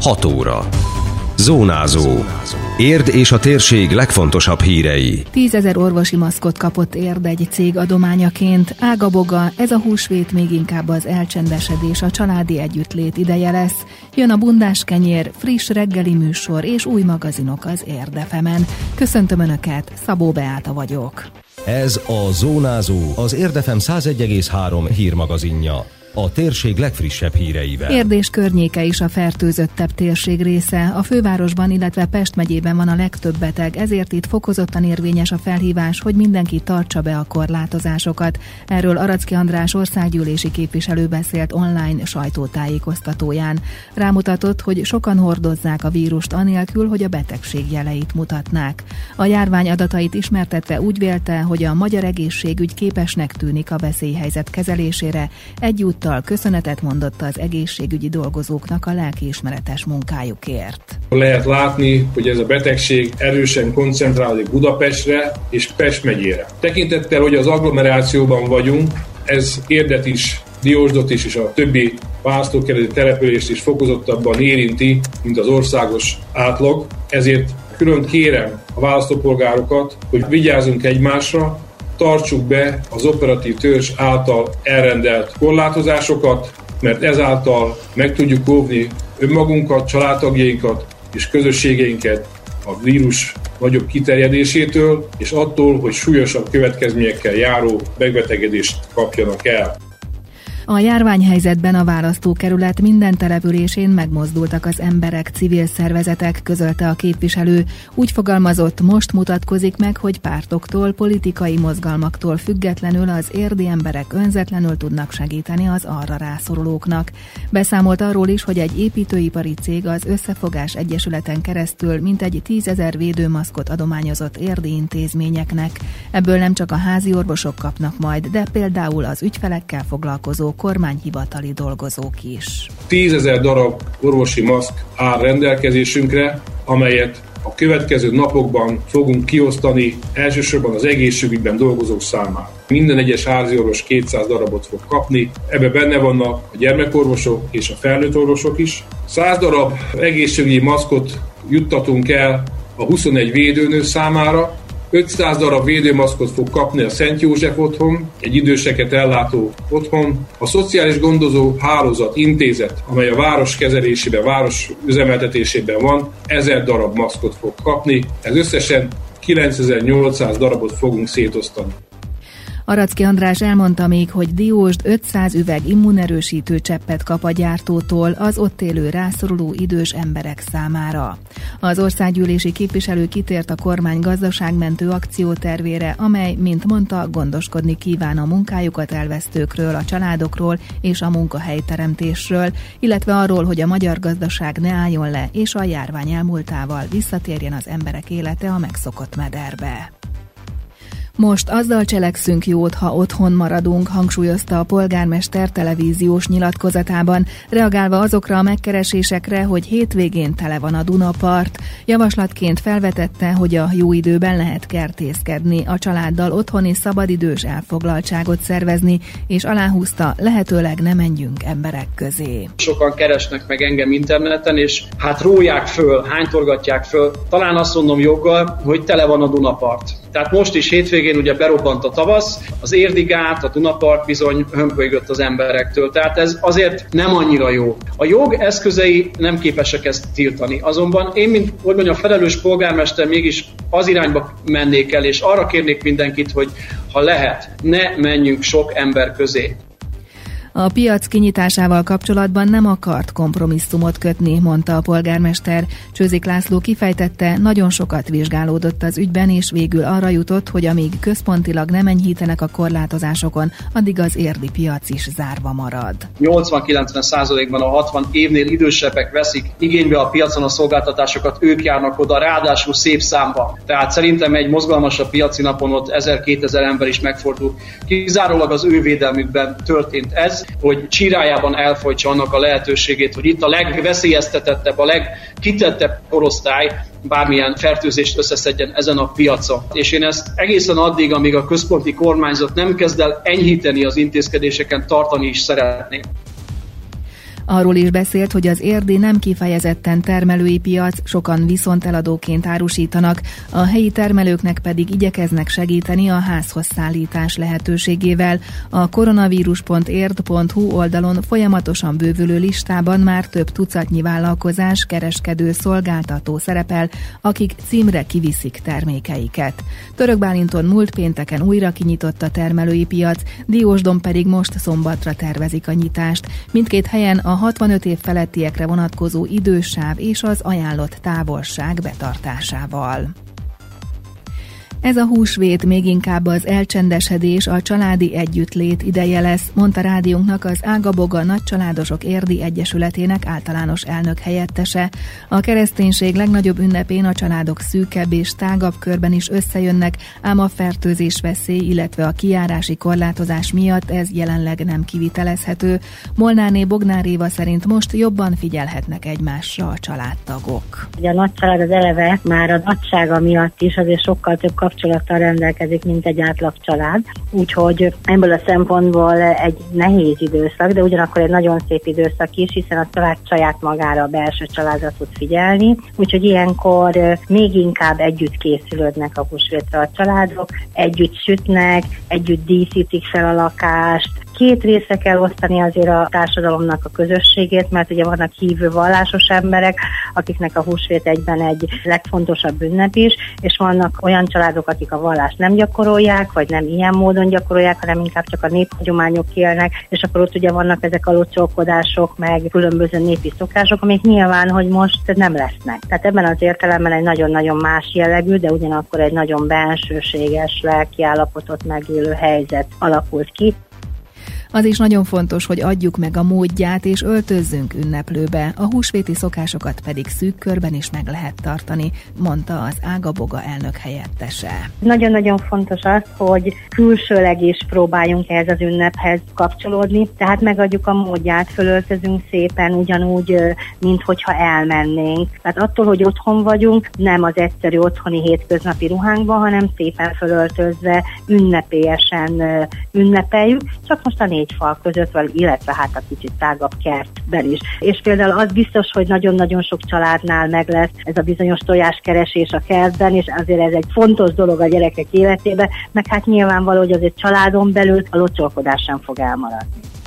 6 óra. Zónázó. Érd és a térség legfontosabb hírei. Tízezer orvosi maszkot kapott Érd egy cég adományaként. Ágaboga, ez a húsvét még inkább az elcsendesedés, a családi együttlét ideje lesz. Jön a bundás kenyér, friss reggeli műsor és új magazinok az Érdefemen. Köszöntöm Önöket, Szabó Beáta vagyok. Ez a Zónázó, az Érdefem 101,3 hírmagazinja a térség legfrissebb híreivel. Érdés környéke is a fertőzöttebb térség része. A fővárosban, illetve Pest megyében van a legtöbb beteg, ezért itt fokozottan érvényes a felhívás, hogy mindenki tartsa be a korlátozásokat. Erről Aracki András országgyűlési képviselő beszélt online sajtótájékoztatóján. Rámutatott, hogy sokan hordozzák a vírust anélkül, hogy a betegség jeleit mutatnák. A járvány adatait ismertetve úgy vélte, hogy a magyar egészségügy képesnek tűnik a veszélyhelyzet kezelésére, egyútt Ezúttal köszönetet mondott az egészségügyi dolgozóknak a lelkiismeretes munkájukért. Lehet látni, hogy ez a betegség erősen koncentrálódik Budapestre és Pest megyére. Tekintettel, hogy az agglomerációban vagyunk, ez érdet is Diósdot is és a többi választókerületi települést is fokozottabban érinti, mint az országos átlag. Ezért külön kérem a választópolgárokat, hogy vigyázzunk egymásra, tartsuk be az operatív törzs által elrendelt korlátozásokat, mert ezáltal meg tudjuk óvni önmagunkat, családtagjainkat és közösségeinket a vírus nagyobb kiterjedésétől, és attól, hogy súlyosabb következményekkel járó megbetegedést kapjanak el. A járványhelyzetben a választókerület minden településén megmozdultak az emberek, civil szervezetek, közölte a képviselő. Úgy fogalmazott, most mutatkozik meg, hogy pártoktól, politikai mozgalmaktól függetlenül az érdi emberek önzetlenül tudnak segíteni az arra rászorulóknak. Beszámolt arról is, hogy egy építőipari cég az Összefogás Egyesületen keresztül mintegy tízezer védőmaszkot adományozott érdi intézményeknek. Ebből nem csak a házi orvosok kapnak majd, de például az ügyfelekkel foglalkozó kormányhivatali dolgozók is. Tízezer darab orvosi maszk áll rendelkezésünkre, amelyet a következő napokban fogunk kiosztani elsősorban az egészségügyben dolgozók számára. Minden egyes háziorvos 200 darabot fog kapni, ebbe benne vannak a gyermekorvosok és a felnőtt orvosok is. 100 darab egészségügyi maszkot juttatunk el a 21 védőnő számára, 500 darab védőmaszkot fog kapni a Szent József otthon, egy időseket ellátó otthon. A Szociális Gondozó Hálózat Intézet, amely a város kezelésében, város üzemeltetésében van, 1000 darab maszkot fog kapni. Ez összesen 9800 darabot fogunk szétosztani. Aracki András elmondta még, hogy Diósd 500 üveg immunerősítő cseppet kap a gyártótól az ott élő rászoruló idős emberek számára. Az országgyűlési képviselő kitért a kormány gazdaságmentő akciótervére, amely, mint mondta, gondoskodni kíván a munkájukat elvesztőkről, a családokról és a munkahelyteremtésről, illetve arról, hogy a magyar gazdaság ne álljon le, és a járvány elmúltával visszatérjen az emberek élete a megszokott mederbe. Most azzal cselekszünk jót, ha otthon maradunk, hangsúlyozta a polgármester televíziós nyilatkozatában, reagálva azokra a megkeresésekre, hogy hétvégén tele van a Dunapart. Javaslatként felvetette, hogy a jó időben lehet kertészkedni, a családdal otthoni szabadidős elfoglaltságot szervezni, és aláhúzta, lehetőleg ne menjünk emberek közé. Sokan keresnek meg engem interneten, és hát róják föl, hánytorgatják föl, talán azt mondom joggal, hogy tele van a Dunapart. Tehát most is hétvégén ugye berobbant a tavasz, az érdigát, a Dunapart bizony hömpölygött az emberektől. Tehát ez azért nem annyira jó. A jog eszközei nem képesek ezt tiltani. Azonban én, mint hogy mondjam, felelős polgármester mégis az irányba mennék el, és arra kérnék mindenkit, hogy ha lehet, ne menjünk sok ember közé. A piac kinyitásával kapcsolatban nem akart kompromisszumot kötni, mondta a polgármester. Csőzik László kifejtette, nagyon sokat vizsgálódott az ügyben, és végül arra jutott, hogy amíg központilag nem enyhítenek a korlátozásokon, addig az érdi piac is zárva marad. 80-90 százalékban a 60 évnél idősebbek veszik igénybe a piacon a szolgáltatásokat, ők járnak oda, ráadásul szép számba. Tehát szerintem egy mozgalmasabb piaci napon ott 1000-2000 ember is megfordul. Kizárólag az ő védelmükben történt ez, hogy csirájában elfolytsa annak a lehetőségét, hogy itt a legveszélyeztetettebb, a legkitettebb korosztály bármilyen fertőzést összeszedjen ezen a piacon. És én ezt egészen addig, amíg a központi kormányzat nem kezd el enyhíteni az intézkedéseken, tartani is szeretném. Arról is beszélt, hogy az érdi nem kifejezetten termelői piac, sokan viszont eladóként árusítanak, a helyi termelőknek pedig igyekeznek segíteni a házhoz szállítás lehetőségével. A koronavírus.érd.hu oldalon folyamatosan bővülő listában már több tucatnyi vállalkozás, kereskedő, szolgáltató szerepel, akik címre kiviszik termékeiket. Török Bálinton múlt pénteken újra kinyitott a termelői piac, Diósdon pedig most szombatra tervezik a nyitást. Mindkét helyen a 65 év felettiekre vonatkozó idősáv és az ajánlott távolság betartásával. Ez a húsvét még inkább az elcsendesedés, a családi együttlét ideje lesz, mondta rádiónknak az Ágaboga Nagycsaládosok Érdi Egyesületének általános elnök helyettese. A kereszténység legnagyobb ünnepén a családok szűkebb és tágabb körben is összejönnek, ám a fertőzés veszély, illetve a kiárási korlátozás miatt ez jelenleg nem kivitelezhető. Molnáné Bognár Éva szerint most jobban figyelhetnek egymásra a családtagok. Ugye a nagy család az eleve már a nagysága miatt is azért sokkal több kapcsolattal rendelkezik, mint egy átlag család. Úgyhogy ebből a szempontból egy nehéz időszak, de ugyanakkor egy nagyon szép időszak is, hiszen a család saját magára a belső családra tud figyelni. Úgyhogy ilyenkor még inkább együtt készülődnek a húsvétre a családok, együtt sütnek, együtt díszítik fel a lakást, két része kell osztani azért a társadalomnak a közösségét, mert ugye vannak hívő vallásos emberek, akiknek a húsvét egyben egy legfontosabb ünnep is, és vannak olyan családok, akik a vallást nem gyakorolják, vagy nem ilyen módon gyakorolják, hanem inkább csak a néphagyományok élnek, és akkor ott ugye vannak ezek a locsolkodások, meg különböző népi szokások, amik nyilván, hogy most nem lesznek. Tehát ebben az értelemben egy nagyon-nagyon más jellegű, de ugyanakkor egy nagyon bensőséges lelkiállapotot megélő helyzet alakult ki. Az is nagyon fontos, hogy adjuk meg a módját és öltözzünk ünneplőbe, a húsvéti szokásokat pedig szűk körben is meg lehet tartani, mondta az Ágaboga elnök helyettese. Nagyon-nagyon fontos az, hogy külsőleg is próbáljunk ehhez az ünnephez kapcsolódni, tehát megadjuk a módját, fölöltözünk szépen ugyanúgy, mint hogyha elmennénk. Tehát attól, hogy otthon vagyunk, nem az egyszerű otthoni hétköznapi ruhánkban, hanem szépen fölöltözve, ünnepélyesen ünnepeljük, csak most a négy fal között, illetve hát a kicsit tágabb kertben is. És például az biztos, hogy nagyon-nagyon sok családnál meg lesz ez a bizonyos tojáskeresés a kertben, és azért ez egy fontos dolog a gyerekek életében, meg hát nyilvánvaló, hogy azért családon belül a locsolkodás sem fog elmaradni.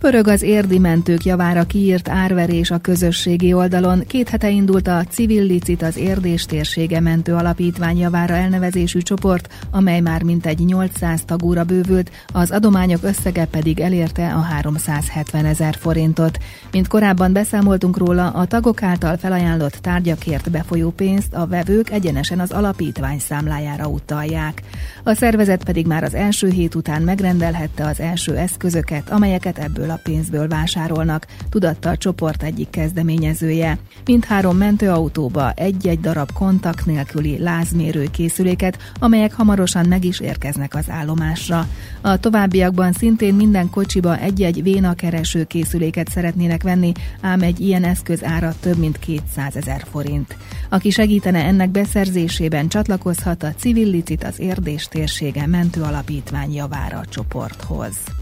Pörög az érdi mentők javára kiírt árverés a közösségi oldalon. Két hete indult a Civil Licit az Érdés térsége mentő alapítvány javára elnevezésű csoport, amely már mintegy 800 tagúra bővült, az adományok összege pedig elérte a 370 ezer forintot. Mint korábban beszámoltunk róla, a tagok által felajánlott tárgyakért befolyó pénzt a vevők egyenesen az alapítvány számlájára utalják. A szervezet pedig már az első hét után megrendelhette az első eszközöket, amelyeket ebből a pénzből vásárolnak, tudatta a csoport egyik kezdeményezője. Mindhárom mentőautóba egy-egy darab kontakt nélküli lázmérő készüléket, amelyek hamarosan meg is érkeznek az állomásra. A továbbiakban szintén minden kocsiba egy-egy vénakereső készüléket szeretnének venni, ám egy ilyen eszköz ára több mint 200 ezer forint. Aki segítene ennek beszerzésében csatlakozhat a Civil az Érdés térsége mentőalapítvány javára a csoporthoz.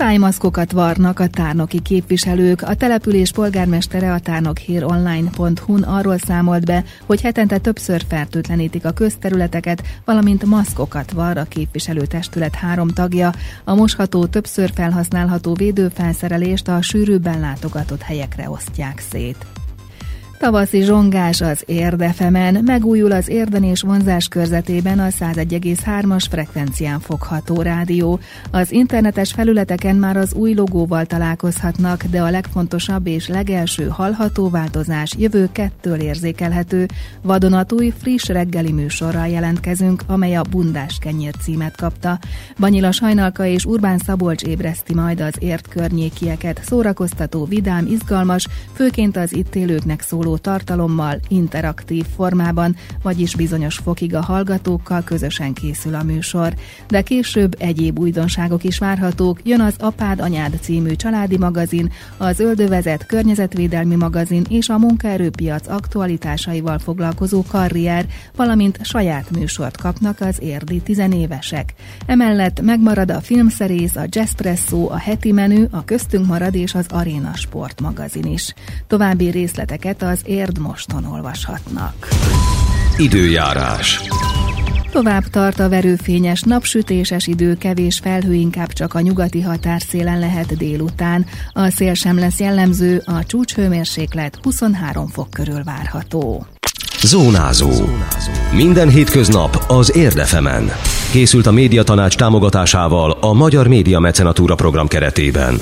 Szájmaszkokat varnak a tárnoki képviselők. A település polgármestere a tárnokhíronline.hu-n arról számolt be, hogy hetente többször fertőtlenítik a közterületeket, valamint maszkokat var a képviselőtestület három tagja. A mosható, többször felhasználható védőfelszerelést a sűrűbben látogatott helyekre osztják szét. Tavaszi zsongás az Érdefemen, megújul az érden és vonzás körzetében a 101,3-as frekvencián fogható rádió. Az internetes felületeken már az új logóval találkozhatnak, de a legfontosabb és legelső hallható változás jövő kettől érzékelhető. Vadonatúj, friss reggeli műsorral jelentkezünk, amely a Bundás kenyér címet kapta. Banyila Sajnalka és Urbán Szabolcs ébreszti majd az ért környékieket, szórakoztató, vidám, izgalmas, főként az itt élőknek szóló való tartalommal, interaktív formában, vagyis bizonyos fokig a hallgatókkal közösen készül a műsor. De később egyéb újdonságok is várhatók, jön az Apád Anyád című családi magazin, az Öldövezet környezetvédelmi magazin és a munkaerőpiac aktualitásaival foglalkozó karrier, valamint saját műsort kapnak az érdi tizenévesek. Emellett megmarad a filmszerész, a jazzpresszó, a heti menü, a köztünk marad és az Arena Sport magazin is. További részleteket az Érd Moston olvashatnak. Időjárás. Tovább tart a verőfényes, napsütéses idő, kevés felhő inkább csak a nyugati határszélen lehet délután. A szél sem lesz jellemző, a csúcshőmérséklet 23 fok körül várható. Zónázó. Minden hétköznap az Érdefemen. Készült a médiatanács támogatásával a Magyar Média Mecenatúra program keretében.